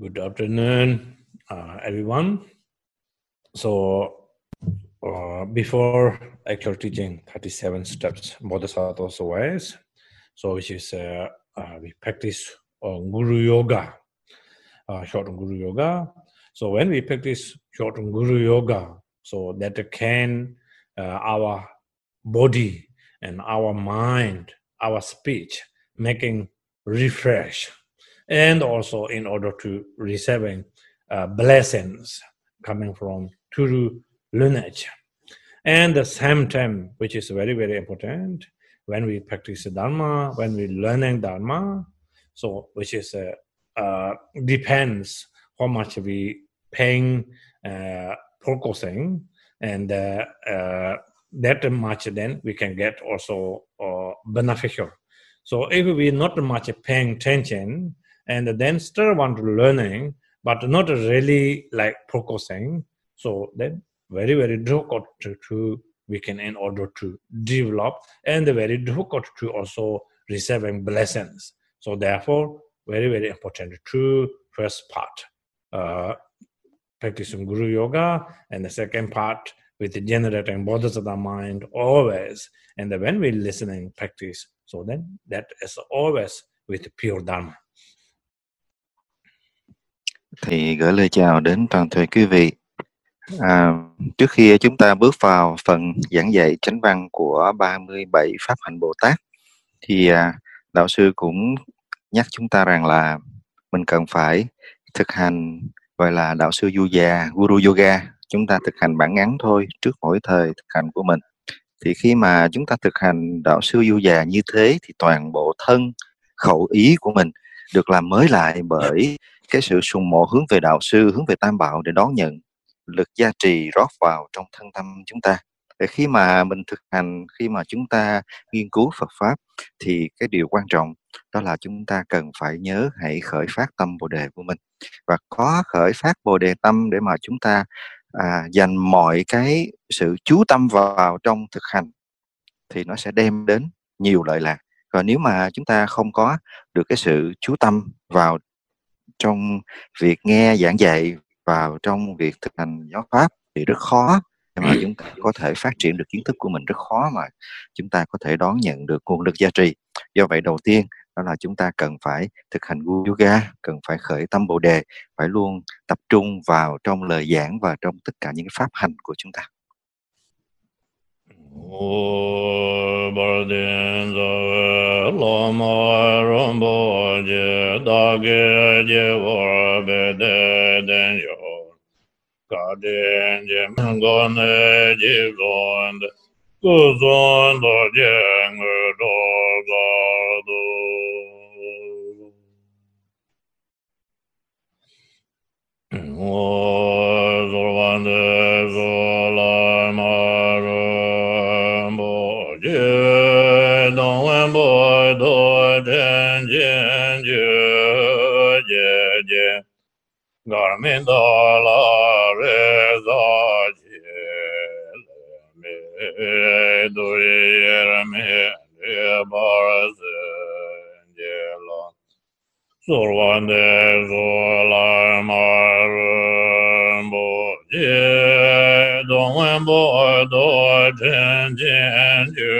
good afternoon, uh, everyone. So, uh, before actual teaching 37 steps, Bodhisattva's ways, so which is uh, uh, we practice uh, Guru Yoga, uh, short Guru Yoga. So when we practice short Guru Yoga, so that can our body and our mind, our speech, making refresh and also in order to receiving uh, blessings coming from Guru lineage. And the same time, which is very, very important, when we practice Dharma, when we learning Dharma, so which is uh, uh, depends how much we paying, uh, focusing, and uh, uh, that much then we can get also uh, beneficial. So if we not much paying attention, and then still want learning but not really like focusing. So then very very difficult to, to we can in order to develop and very difficult to also receiving blessings. So therefore very very important to first part. Uh, practicing guru yoga and the second part with generating bodhisattva mind always and when we listening practice. So then that is always with pure dharma thì gửi lời chào đến toàn thể quý vị. À, trước khi chúng ta bước vào phần giảng dạy chánh văn của 37 pháp hạnh Bồ Tát thì à, đạo sư cũng nhắc chúng ta rằng là mình cần phải thực hành gọi là đạo sư Yoga, guru yoga chúng ta thực hành bản ngắn thôi trước mỗi thời thực hành của mình thì khi mà chúng ta thực hành đạo sư du già như thế thì toàn bộ thân khẩu ý của mình được làm mới lại bởi cái sự sùng mộ hướng về đạo sư hướng về tam bảo để đón nhận lực gia trì rót vào trong thân tâm chúng ta. Để khi mà mình thực hành khi mà chúng ta nghiên cứu Phật pháp thì cái điều quan trọng đó là chúng ta cần phải nhớ hãy khởi phát tâm bồ đề của mình. Và có khởi phát bồ đề tâm để mà chúng ta à, dành mọi cái sự chú tâm vào trong thực hành thì nó sẽ đem đến nhiều lợi lạc. Còn nếu mà chúng ta không có được cái sự chú tâm vào trong việc nghe giảng dạy và trong việc thực hành giáo pháp thì rất khó mà chúng ta có thể phát triển được kiến thức của mình, rất khó mà chúng ta có thể đón nhận được nguồn lực gia trì. Do vậy đầu tiên đó là chúng ta cần phải thực hành yoga, cần phải khởi tâm bồ đề, phải luôn tập trung vào trong lời giảng và trong tất cả những pháp hành của chúng ta. O bardin zawe lama rambo je dage je warbe de den yo. Kadin je mngone je zonde kuzon do je ngudo gado. O zorwande zola garmin dağları zaçilimi duyurmi barzın cilan survandır zular marun bu donwen bo do chen chen ju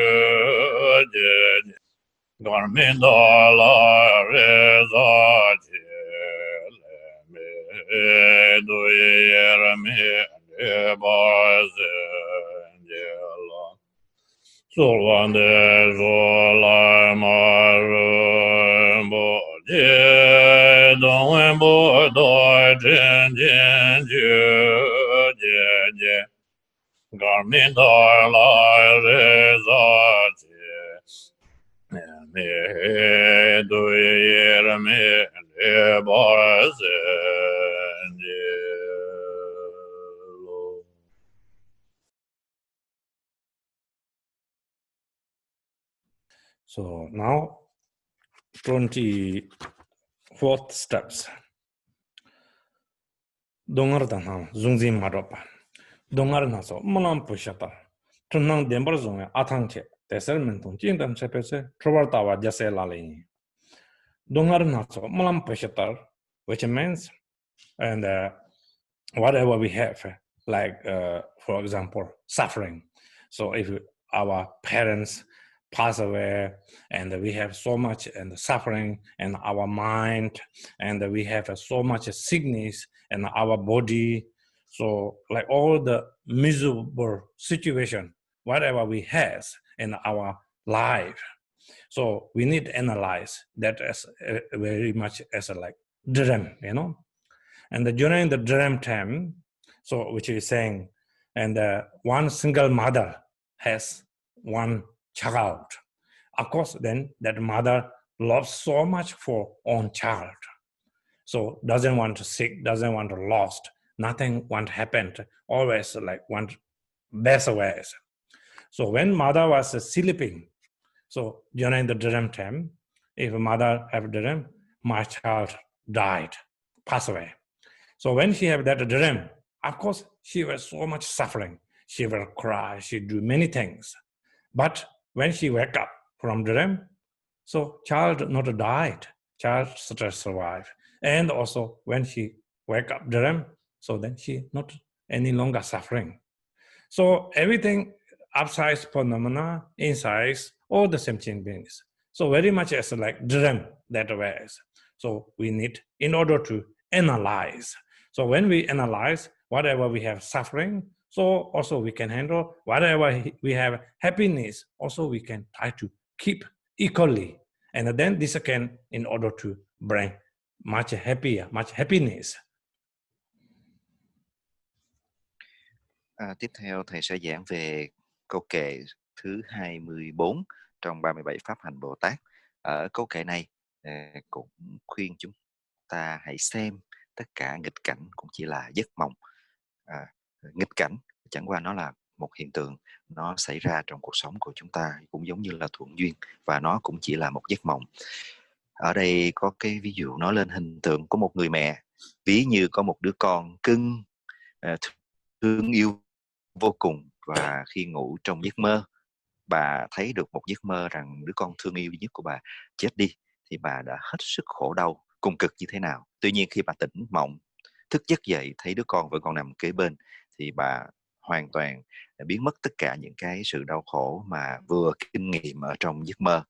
garmin dağları zaçilimi edu yerami bazen yelan Sulvan de zolay marun bo je dong bo doi chen chen ju je je Garmin doi lai re za je Ne du yerami bazen So now, 24th steps. Dongar dana zungzi maropa. Dongar naso malam pushata. Tunang dembar zonga atangche. Teser mentong jingdam chepese. Trobar tawa jase lalini. Dongar naso malam pushata. Which means and uh, whatever we have, like uh, for example, suffering. So if our parents pass away and we have so much and suffering in our mind and we have so much sickness in our body. So like all the miserable situation whatever we have in our life. So we need to analyze that as uh, very much as a like dream you know? And the, during the dream time so which is saying and uh, one single mother has one child. Of course, then that mother loves so much for own child. So doesn't want to sick, doesn't want to lost, nothing want happened, Always like want best ways. So when mother was sleeping, so during the dream time, if mother have dream, my child died, passed away. So when she have that dream, of course she was so much suffering. She will cry, she do many things. But when she wake up from dream, so child not died, child still survive. And also when she wake up dream, so then she not any longer suffering. So everything outside phenomena, inside, all the same thing beings. So very much as like dream that way. So we need in order to analyze. So when we analyze whatever we have suffering, so also we can handle whatever we have happiness. Also we can try to keep equally, and then this can in order to bring much happier, much happiness. À, tiếp theo thầy sẽ giảng về câu kệ thứ 24 trong 37 pháp hành Bồ Tát. Ở câu kệ này à, cũng khuyên chúng ta hãy xem tất cả nghịch cảnh cũng chỉ là giấc mộng. À, nghịch cảnh, chẳng qua nó là một hiện tượng, nó xảy ra trong cuộc sống của chúng ta, cũng giống như là thuận duyên, và nó cũng chỉ là một giấc mộng. Ở đây có cái ví dụ nói lên hình tượng của một người mẹ, ví như có một đứa con cưng ờ, thương yêu vô cùng, và khi ngủ trong giấc mơ, bà thấy được một giấc mơ rằng đứa con thương yêu nhất của bà chết đi, thì bà đã hết sức khổ đau, cùng cực như thế nào. Tuy nhiên khi bà tỉnh mộng, thức giấc dậy, thấy đứa con vẫn còn nằm kế bên thì bà hoàn toàn biến mất tất cả những cái sự đau khổ mà vừa kinh nghiệm ở trong giấc mơ.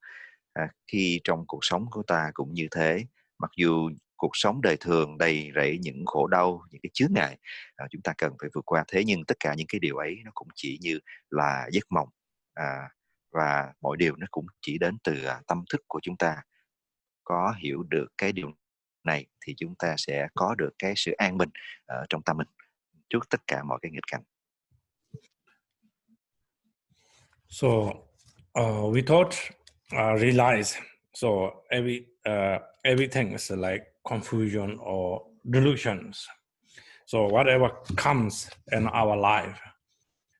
À, khi trong cuộc sống của ta cũng như thế mặc dù cuộc sống đời thường đầy rẫy những khổ đau những cái chướng ngại à, chúng ta cần phải vượt qua thế nhưng tất cả những cái điều ấy nó cũng chỉ như là giấc mộng. À, và mọi điều nó cũng chỉ đến từ à, tâm thức của chúng ta. Có hiểu được cái điều này thì chúng ta sẽ có được cái sự an bình ở trong tâm mình. Trước tất cả mọi cái nghịch cảnh. So uh, we thought, uh, realize, so every uh, everything is like confusion or delusions. So whatever comes in our life,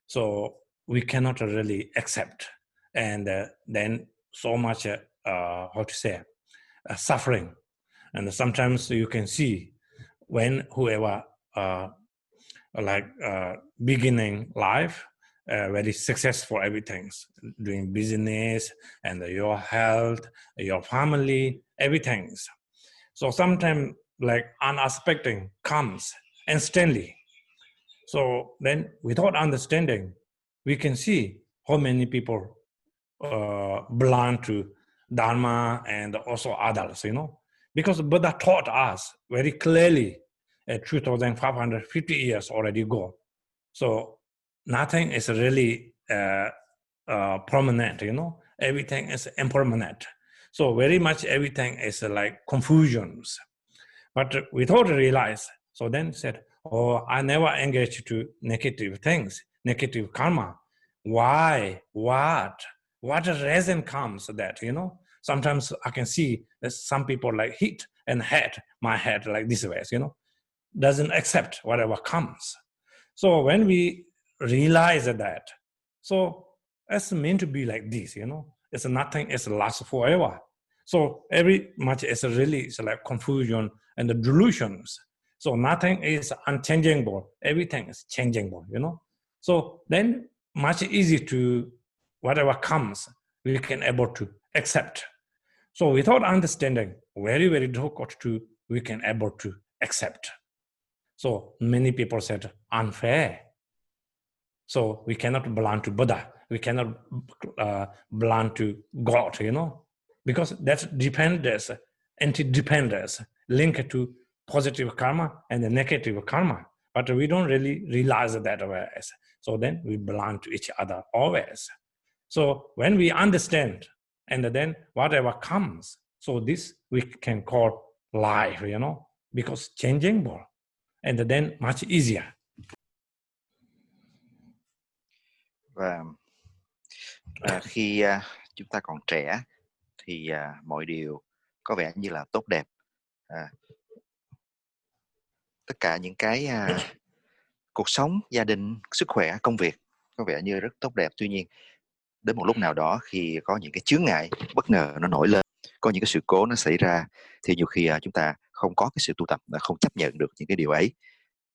so we cannot really accept, and uh, then so much uh, how to say uh, suffering, and sometimes you can see when whoever like beginning life uh, very successful everything doing business and your health your family everything. So sometimes like unexpected comes instantly. So then without understanding we can see how many people uh, belong to dharma and also others you know? Because buddha taught us very clearly at 2550 years already ago so nothing is really uh, uh, permanent, you know, everything is impermanent. So very much everything is uh, like confusions. But we without realize, so then said, oh, I never engage to negative things, negative karma. Why? What? What reason comes that, you know? Sometimes I can see that some people like hit and head my head like this way, you know, doesn't accept whatever comes. So when we realize that. So it's meant to be like this, you know. It's nothing it's last forever. So every much is really it's like confusion and the delusions. So nothing is unchangeable. Everything is changeable, you know. So then much easy to whatever comes, we can able to accept. So without understanding, very, very difficult to we can able to accept. So many people said unfair. So we cannot belong to Buddha. We cannot uh, belong to God, you know, because that's dependence, anti-dependence, linked to positive karma and the negative karma. But we don't really realize that always. So then we belong to each other always. So when we understand, and then whatever comes, so this we can call life, you know, because changing changeable, and then much easier. Và à, khi à, chúng ta còn trẻ thì à, mọi điều có vẻ như là tốt đẹp. À, tất cả những cái à, cuộc sống, gia đình, sức khỏe, công việc có vẻ như rất tốt đẹp. Tuy nhiên đến một lúc nào đó khi có những cái chướng ngại bất ngờ nó nổi lên có những cái sự cố nó xảy ra thì nhiều khi à, chúng ta không có cái sự tu tập không chấp nhận được những cái điều ấy.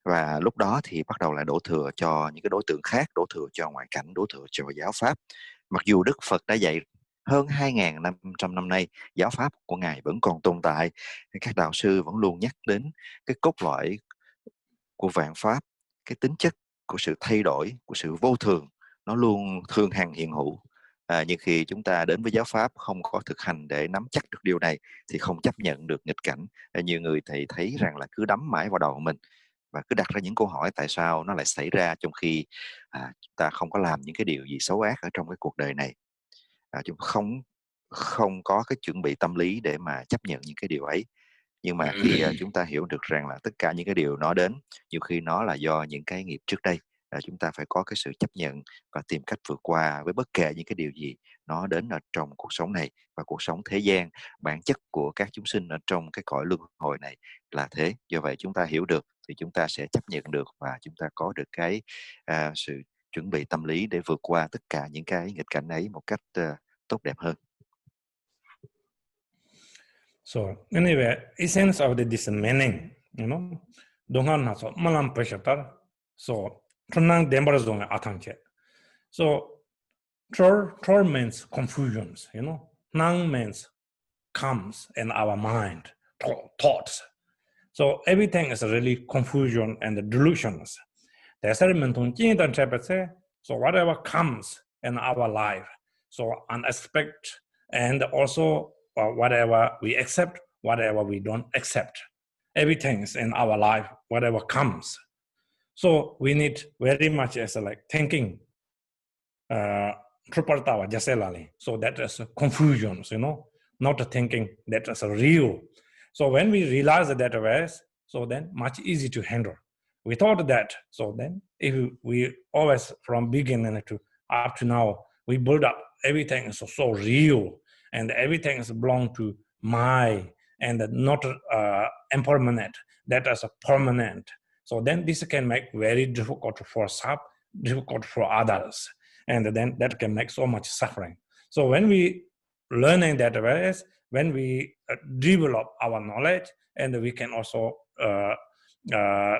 Và lúc đó thì bắt đầu là đổ thừa cho những cái đối tượng khác, đổ thừa cho ngoại cảnh, đổ thừa cho giáo pháp. Mặc dù đức phật đã dạy hơn 2.500 năm nay, giáo pháp của ngài vẫn còn tồn tại các đạo sư vẫn luôn nhắc đến cái cốt lõi của vạn pháp, cái tính chất của sự thay đổi, của sự vô thường, nó luôn thường hằng hiện hữu à, nhưng khi chúng ta đến với giáo pháp không có thực hành để nắm chắc được điều này thì không chấp nhận được nghịch cảnh à, nhiều người thì thấy rằng là cứ đắm mãi vào đầu mình và cứ đặt ra những câu hỏi tại sao nó lại xảy ra trong khi à, chúng ta không có làm những cái điều gì xấu ác ở trong cái cuộc đời này. À, chúng không không có cái chuẩn bị tâm lý để mà chấp nhận những cái điều ấy. Nhưng mà khi à, chúng ta hiểu được rằng là tất cả những cái điều nó đến nhiều khi nó là do những cái nghiệp trước đây à, chúng ta phải có cái sự chấp nhận và tìm cách vượt qua với bất kể những cái điều gì nó đến ở trong cuộc sống này và cuộc sống thế gian bản chất của các chúng sinh ở trong cái cõi luân hồi này là thế do vậy chúng ta hiểu được thì chúng ta sẽ chấp nhận được và chúng ta có được cái à, sự chuẩn bị tâm lý để vượt qua tất cả những cái nghịch cảnh ấy một cách uh, tốt đẹp hơn. So anyway, essence of the this meaning, you know, dongan na so malam peshatar. So Tranang Dembarazong Atangche. So Tor, tor means confusions, you know. Nang means comes in our mind, thoughts. So everything is really confusion and delusions. So whatever comes in our life, so unexpected and also uh, whatever we accept, whatever we don't accept. Everything is in our life, whatever comes. So we need very much as a, like thinking uh, So that is confusions, you know, not a thinking that is a real. So when we realize that ways, so then much easy to handle. We thought that, so then if we always from beginning to up to now, we build up everything is so real and everything is belong to my and not uh, impermanent. That is a permanent so then this can make very difficult for some, difficult for others. And then that can make so much suffering. So when we learning that ways, when we uh, develop our knowledge, and we can also uh, uh,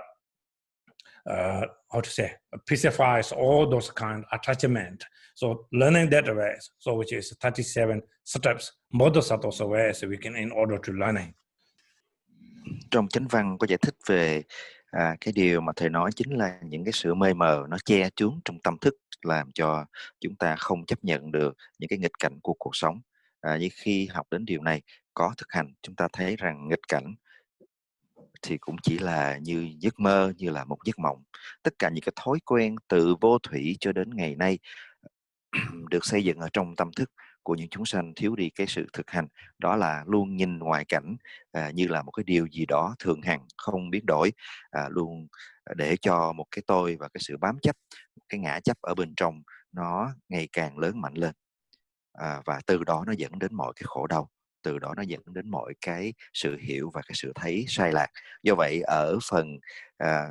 uh, how to say pacifies all those kind of attachment. So learning that ways, so which is 37 steps, bodhisattva ways we can in order to learning. Trong chánh văn có giải thích về à, cái điều mà thầy nói chính là những cái sự mê mờ nó che chướng trong tâm thức làm cho chúng ta không chấp nhận được những cái nghịch cảnh của cuộc sống. À, như khi học đến điều này có thực hành chúng ta thấy rằng nghịch cảnh thì cũng chỉ là như giấc mơ như là một giấc mộng. Tất cả những cái thói quen từ vô thủy cho đến ngày nay được xây dựng ở trong tâm thức của những chúng sanh thiếu đi cái sự thực hành đó là luôn nhìn ngoại cảnh à, như là một cái điều gì đó thường hằng không biến đổi à, luôn à, để cho một cái tôi và cái sự bám chấp cái ngã chấp ở bên trong nó ngày càng lớn mạnh lên. À, và từ đó nó dẫn đến mọi cái khổ đau từ đó nó dẫn đến mọi cái sự hiểu và cái sự thấy sai lạc. Do vậy ở phần à,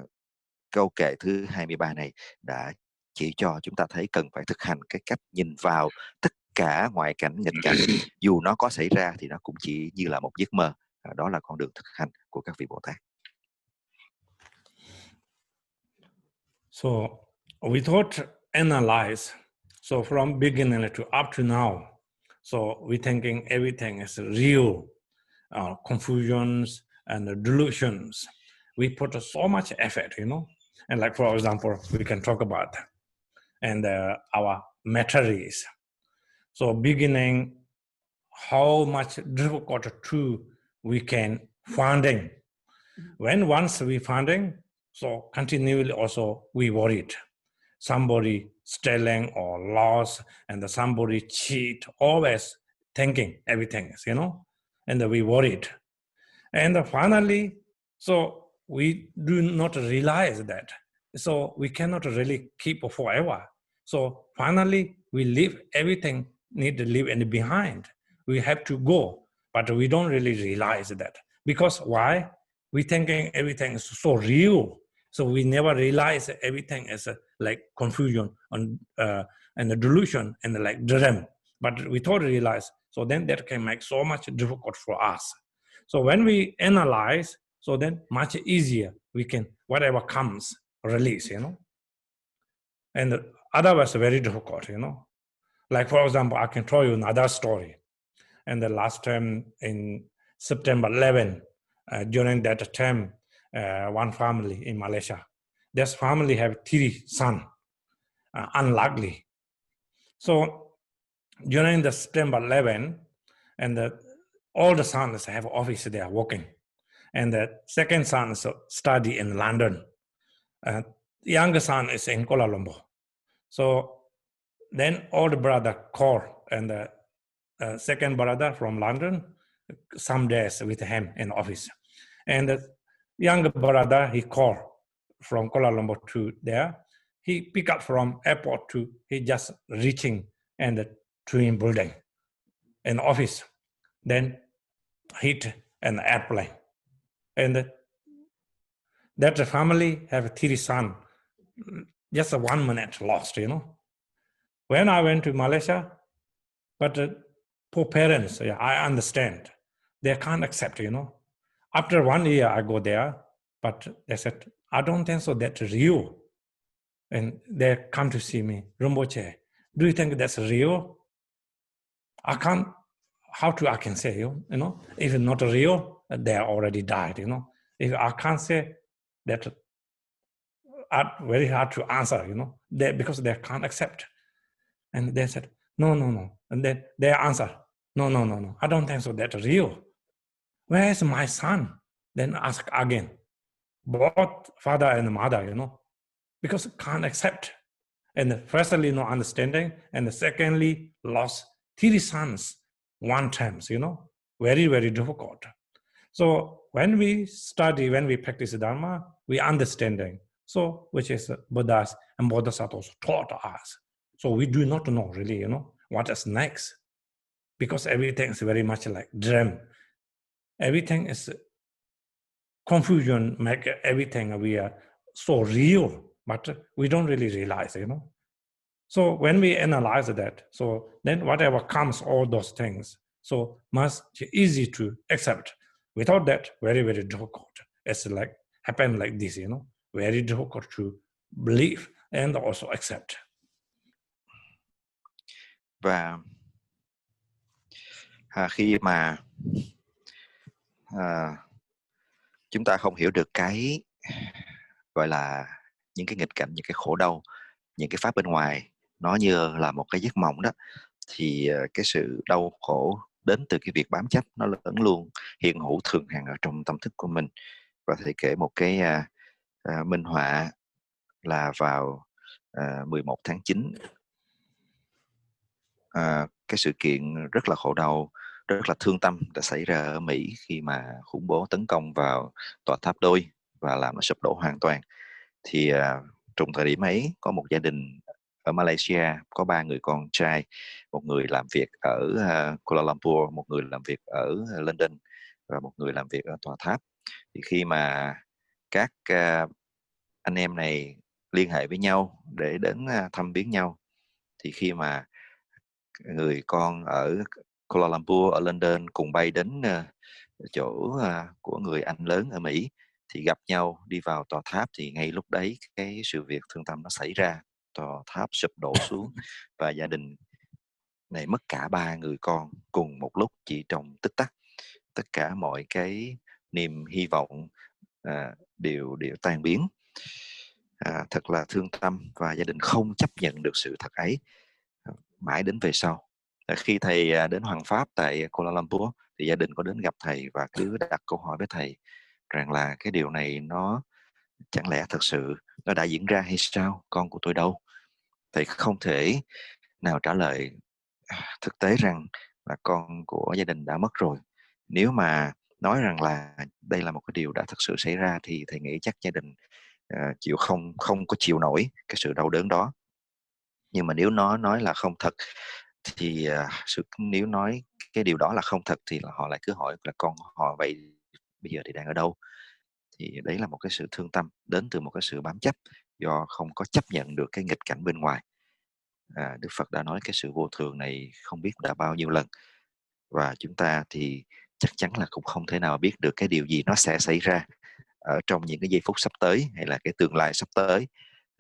câu kệ thứ 23 này đã chỉ cho chúng ta thấy cần phải thực hành cái cách nhìn vào tất cả ngoại cảnh nghịch cảnh dù nó có xảy ra thì nó cũng chỉ như là một giấc mơ à, đó là con đường thực hành của các vị Bồ Tát. So without analyze, so from beginning to up to now, so we thinking everything is real, uh, confusions and delusions. we put so much effort, you know. And like for example, we can talk about and uh, our materials. So beginning, how much quarter two we can funding. Mm-hmm. When once we funding, so continually also we worried. Somebody stealing or loss and somebody cheat, always thinking everything, you know, and we worried. And finally, so we do not realize that. So we cannot really keep forever. So finally, we leave everything need to leave any behind. We have to go, but we don't really realize that because why? We thinking everything is so real, so we never realize everything is a, like confusion and uh, and a delusion and like dream. But we totally realize. So then that can make so much difficult for us. So when we analyze, so then much easier we can whatever comes release, you know. And otherwise very difficult, you know. Like for example, I can tell you another story. And the last time in September 11, uh, during that time, uh, one family in Malaysia, this family have three sons, uh. So during the September 11, and the, all the sons have office there working, and the second son study in London. Uh, the younger son is in Kuala Lumpur. So then older brother called, and the uh, second brother from London, some days with him in office. And the younger brother, he called from Kuala Lumpur to there. He pick up from airport to, he just reaching and the twin building in office. Then hit an airplane. And that family have three son, just one minute lost, you know. When I went to Malaysia, but uh, poor parents, yeah, I understand. They can't accept, you know. After one year, I go there, but they said, I don't think so that's real. And they come to see me, Rinpoche, do you think that's real? I can't, how to I can say, you know, if not real, they already died, you know. If I can't say that, uh, very hard to answer, you know, they, because they can't accept. And they said, no, no, no. And then they answer, no, no, no, no. I don't think so. That's real. Where is my son? Then ask again. Both father and mother, you know, because can't accept. And firstly, no understanding. And secondly, lost three sons one times, you know, very, very difficult. So when we study, when we practice Dharma, we understanding. So, which is Buddhas and Bodhisattvas taught us. So we do not know really, you know, what is next. Because everything is very much like dream. Everything is confusion, make everything we are so real, but we don't really realize, you know. So when we analyze that, so then whatever comes, all those things, so much easy to accept. Without that, very, very difficult. It's like happen like this, you know, very difficult to believe and also accept. Và à, khi mà à, chúng ta không hiểu được cái gọi là những cái nghịch cảnh những cái khổ đau những cái pháp bên ngoài nó như là một cái giấc mộng đó thì à, cái sự đau khổ đến từ cái việc bám chấp nó vẫn luôn hiện hữu thường hằng ở trong tâm thức của mình. Và thầy kể một cái à, à, minh họa là vào à, 11 tháng 9 à, cái sự kiện rất là khổ đau rất là thương tâm đã xảy ra ở Mỹ khi mà khủng bố tấn công vào tòa tháp đôi và làm nó sụp đổ hoàn toàn. Thì à, trùng thời điểm ấy có một gia đình ở Malaysia có ba người con trai một người làm việc ở uh, Kuala Lumpur một người làm việc ở London và một người làm việc ở tòa tháp. Thì khi mà các uh, anh em này liên hệ với nhau để đến uh, thăm viếng nhau thì khi mà người con ở Kuala Lumpur ở London cùng bay đến uh, chỗ uh, của người anh lớn ở Mỹ thì gặp nhau đi vào tòa tháp thì ngay lúc đấy cái sự việc thương tâm nó xảy ra. Tòa tháp sụp đổ xuống và gia đình này mất cả ba người con cùng một lúc chỉ trong tích tắc. Tất cả mọi cái niềm hy vọng à, đều đều tan biến. À, thật là thương tâm và gia đình không chấp nhận được sự thật ấy mãi đến về sau. Ờ, khi thầy à, đến Hoàng Pháp tại Kuala Lumpur thì gia đình có đến gặp thầy và cứ đặt câu hỏi với thầy rằng là cái điều này nó chẳng lẽ thật sự nó đã diễn ra hay sao? Con của tôi đâu? Thầy không thể nào trả lời à, thực tế rằng là con của gia đình đã mất rồi. Nếu mà nói rằng là đây là một cái điều đã thực sự xảy ra thì thầy nghĩ chắc gia đình uh, chịu không không có chịu nổi cái sự đau đớn đó nhưng mà nếu nó nói là không thật thì à, sự nếu nói cái điều đó là không thật thì là họ lại cứ hỏi là con họ vậy bây giờ thì đang ở đâu? Thì đấy là một cái sự thương tâm đến từ một cái sự bám chấp do không có chấp nhận được cái nghịch cảnh bên ngoài. À, Đức Phật đã nói cái sự vô thường này không biết đã bao nhiêu lần và chúng ta thì chắc chắn là cũng không thể nào biết được cái điều gì nó sẽ xảy ra ở trong những cái giây phút sắp tới hay là cái tương lai sắp tới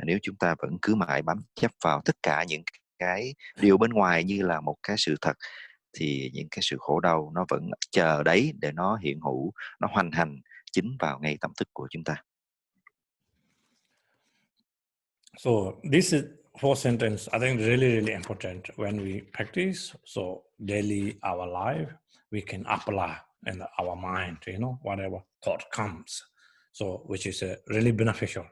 nếu chúng ta vẫn cứ mãi bám chấp vào tất cả những cái điều bên ngoài như là một cái sự thật thì những cái sự khổ đau nó vẫn chờ đấy để nó hiện hữu nó hoành hành chính vào ngay tâm thức của chúng ta. So this is four sentence I think really really important. When we practice so daily our life we can apply in our mind you know whatever thought comes. So which is uh, really beneficial.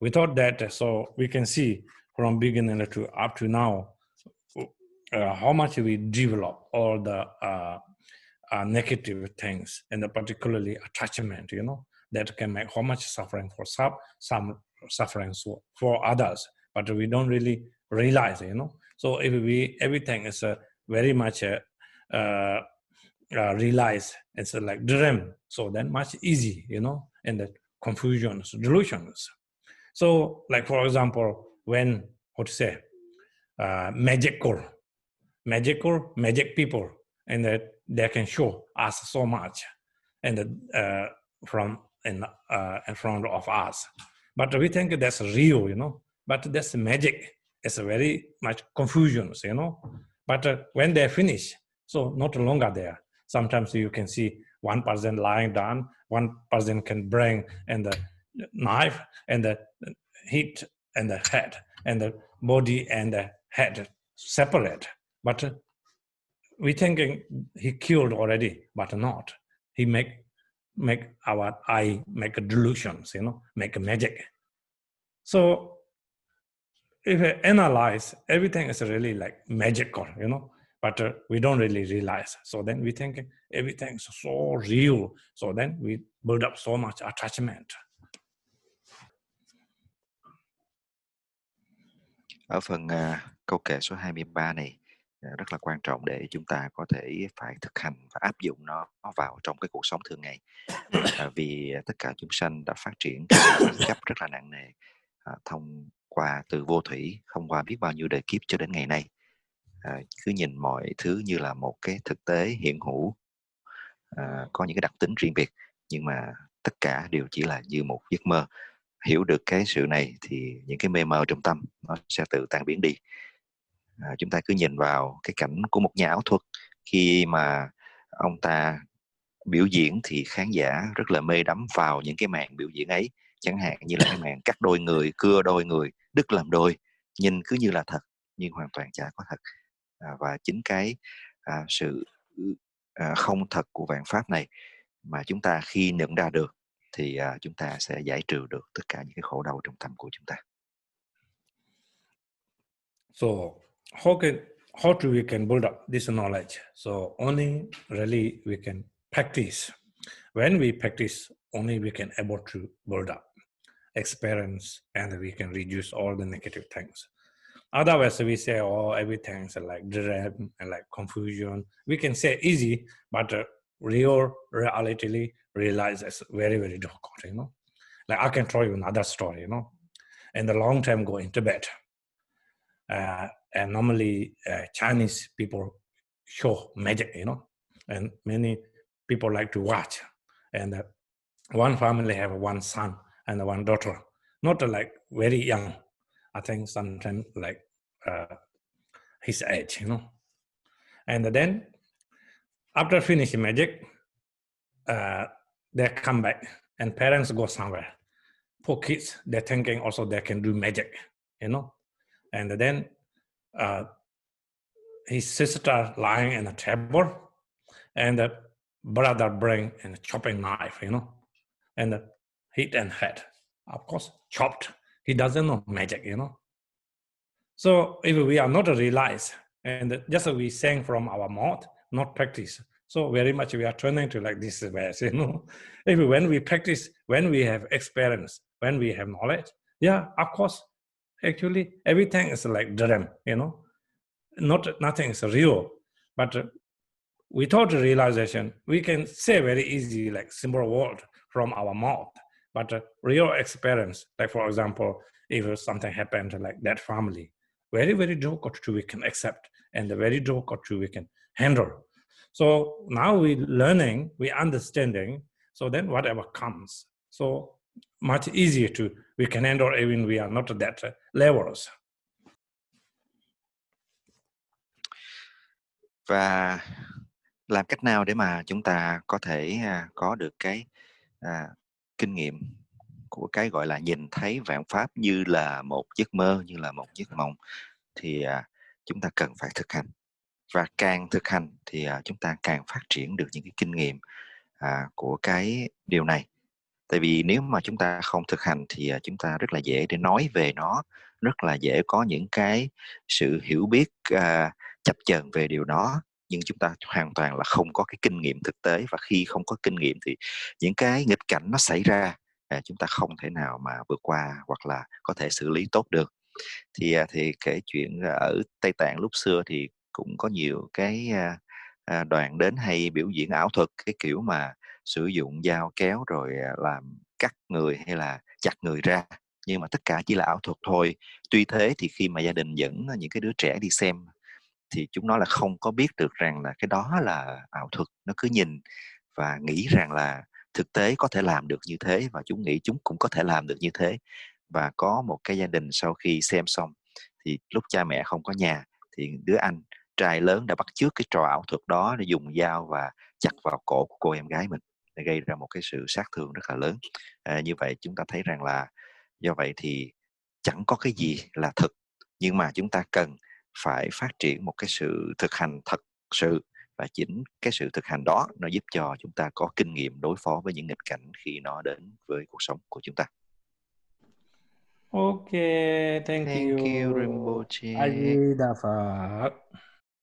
We thought that uh, so we can see from beginning to up to now uh, how much we develop all the uh, uh, negative things and particularly attachment you know that can make how much suffering for some some suffering for others but we don't really realize you know. So if we everything is uh, very much uh, uh, uh realize it's like dream so then much easy you know and the confusions delusions so like for example when what to say uh, magical magical magic people and that they can show us so much and uh, from in, uh, in front of us. But we think that's real you know but that's magic. It's very much confusions you know. But uh, when they finish so not longer there. Sometimes you can see one person lying down one person can bring and the knife and the heat and the head and the body and the head separate but uh, we thinking he killed already, but not. He make make our eye make delusions, you know, make magic. So if we analyze, everything is really like magical, you know, but uh, we don't really realize. So then we think everything's so real. So then we build up so much attachment. Ở phần uh, câu kệ số 23 này Ờ, rất là quan trọng để chúng ta có thể phải thực hành và áp dụng nó vào trong cái cuộc sống thường ngày. À, vì tất cả chúng sanh đã phát triển chấp rất là nặng nề à, thông qua từ vô thủy không qua biết bao nhiêu đời kiếp cho đến ngày nay. À, cứ nhìn mọi thứ như là một cái thực tế hiện hữu à, có những cái đặc tính riêng biệt nhưng mà tất cả đều chỉ là như một giấc mơ hiểu được cái sự này thì những cái mê mờ trong tâm nó sẽ tự tan biến đi. À, chúng ta cứ nhìn vào cái cảnh của một nhà ảo thuật. Khi mà ông ta biểu diễn thì khán giả rất là mê đắm vào những cái màn biểu diễn ấy. Chẳng hạn như là cái màn cắt đôi người cưa đôi người đứt làm đôi. Nhìn cứ như là thật nhưng hoàn toàn chả có thật. À, và chính cái à, sự ừ, à, không thật của vạn pháp này mà chúng ta khi nhận ra được thì chúng ta sẽ giải trừ được tất cả những cái khổ đau trong tâm của chúng ta. So how can how do we can build up this knowledge? So only really we can practice. When we practice only we can able to build up experience and we can reduce all the negative things. Otherwise we say oh everything's like dread and like confusion. We can say easy but uh, real reality realizes very very difficult you know like i can tell you another story you know in the long time go in Tibet uh, and normally uh, Chinese people show magic, you know, and many people like to watch. And uh, one family have one son and one daughter, not uh, like very young. I think sometimes like uh, his age, you know. And then after finishing magic, uh, they come back and parents go somewhere Poor kids, they're thinking also they can do magic, you know. And then uh, his sister lying in a table, and the brother bring a chopping knife, you know, and hit and head. Of course, chopped. He doesn't know magic, you know. So if we are not realize, and just we saying from our mouth, not practice. So very much we are turning to like this verse, you know. If when we practice, when we have experience, when we have knowledge, yeah, of course, actually everything is like dream, you know. Not nothing is real, but without realization, we can say very easy like simple word from our mouth, but real experience, like for example, if something happened like that family, very very difficult to we can accept, and the very difficult to we can handle. So now we learning, we understanding. So then whatever comes, so much easier to we can handle even we are not at that levels. Và làm cách nào để mà chúng ta có thể à, có được cái à, kinh nghiệm của cái gọi là nhìn thấy vạn pháp như là một giấc mơ như là một giấc mộng thì à, chúng ta cần phải thực hành và càng thực hành thì à, chúng ta càng phát triển được những cái kinh nghiệm à, của cái điều này. Tại vì nếu mà chúng ta không thực hành thì à, chúng ta rất là dễ để nói về nó rất là dễ có những cái sự hiểu biết à, chập chờn về điều đó. Nhưng chúng ta hoàn toàn là không có cái kinh nghiệm thực tế và khi không có kinh nghiệm thì những cái nghịch cảnh nó xảy ra à, chúng ta không thể nào mà vượt qua hoặc là có thể xử lý tốt được. Thì à, thì kể chuyện ở Tây Tạng lúc xưa thì cũng có nhiều cái à, à, đoàn đến hay biểu diễn ảo thuật cái kiểu mà sử dụng dao kéo rồi à, làm cắt người hay là chặt người ra. Nhưng mà tất cả chỉ là ảo thuật thôi. Tuy thế thì khi mà gia đình dẫn à, những cái đứa trẻ đi xem thì chúng nó là không có biết được rằng là cái đó là ảo thuật. Nó cứ nhìn và nghĩ rằng là thực tế có thể làm được như thế và chúng nghĩ chúng cũng có thể làm được như thế. Và có một cái gia đình sau khi xem xong thì lúc cha mẹ không có nhà thì đứa anh trai lớn đã bắt chước cái trò ảo thuật đó để dùng dao và chặt vào cổ của cô em gái mình để gây ra một cái sự sát thương rất là lớn à, như vậy chúng ta thấy rằng là do vậy thì chẳng có cái gì là thực nhưng mà chúng ta cần phải phát triển một cái sự thực hành thật sự và chính cái sự thực hành đó nó giúp cho chúng ta có kinh nghiệm đối phó với những nghịch cảnh khi nó đến với cuộc sống của chúng ta. Okay, thank, thank you. you Rinpoche. Phật.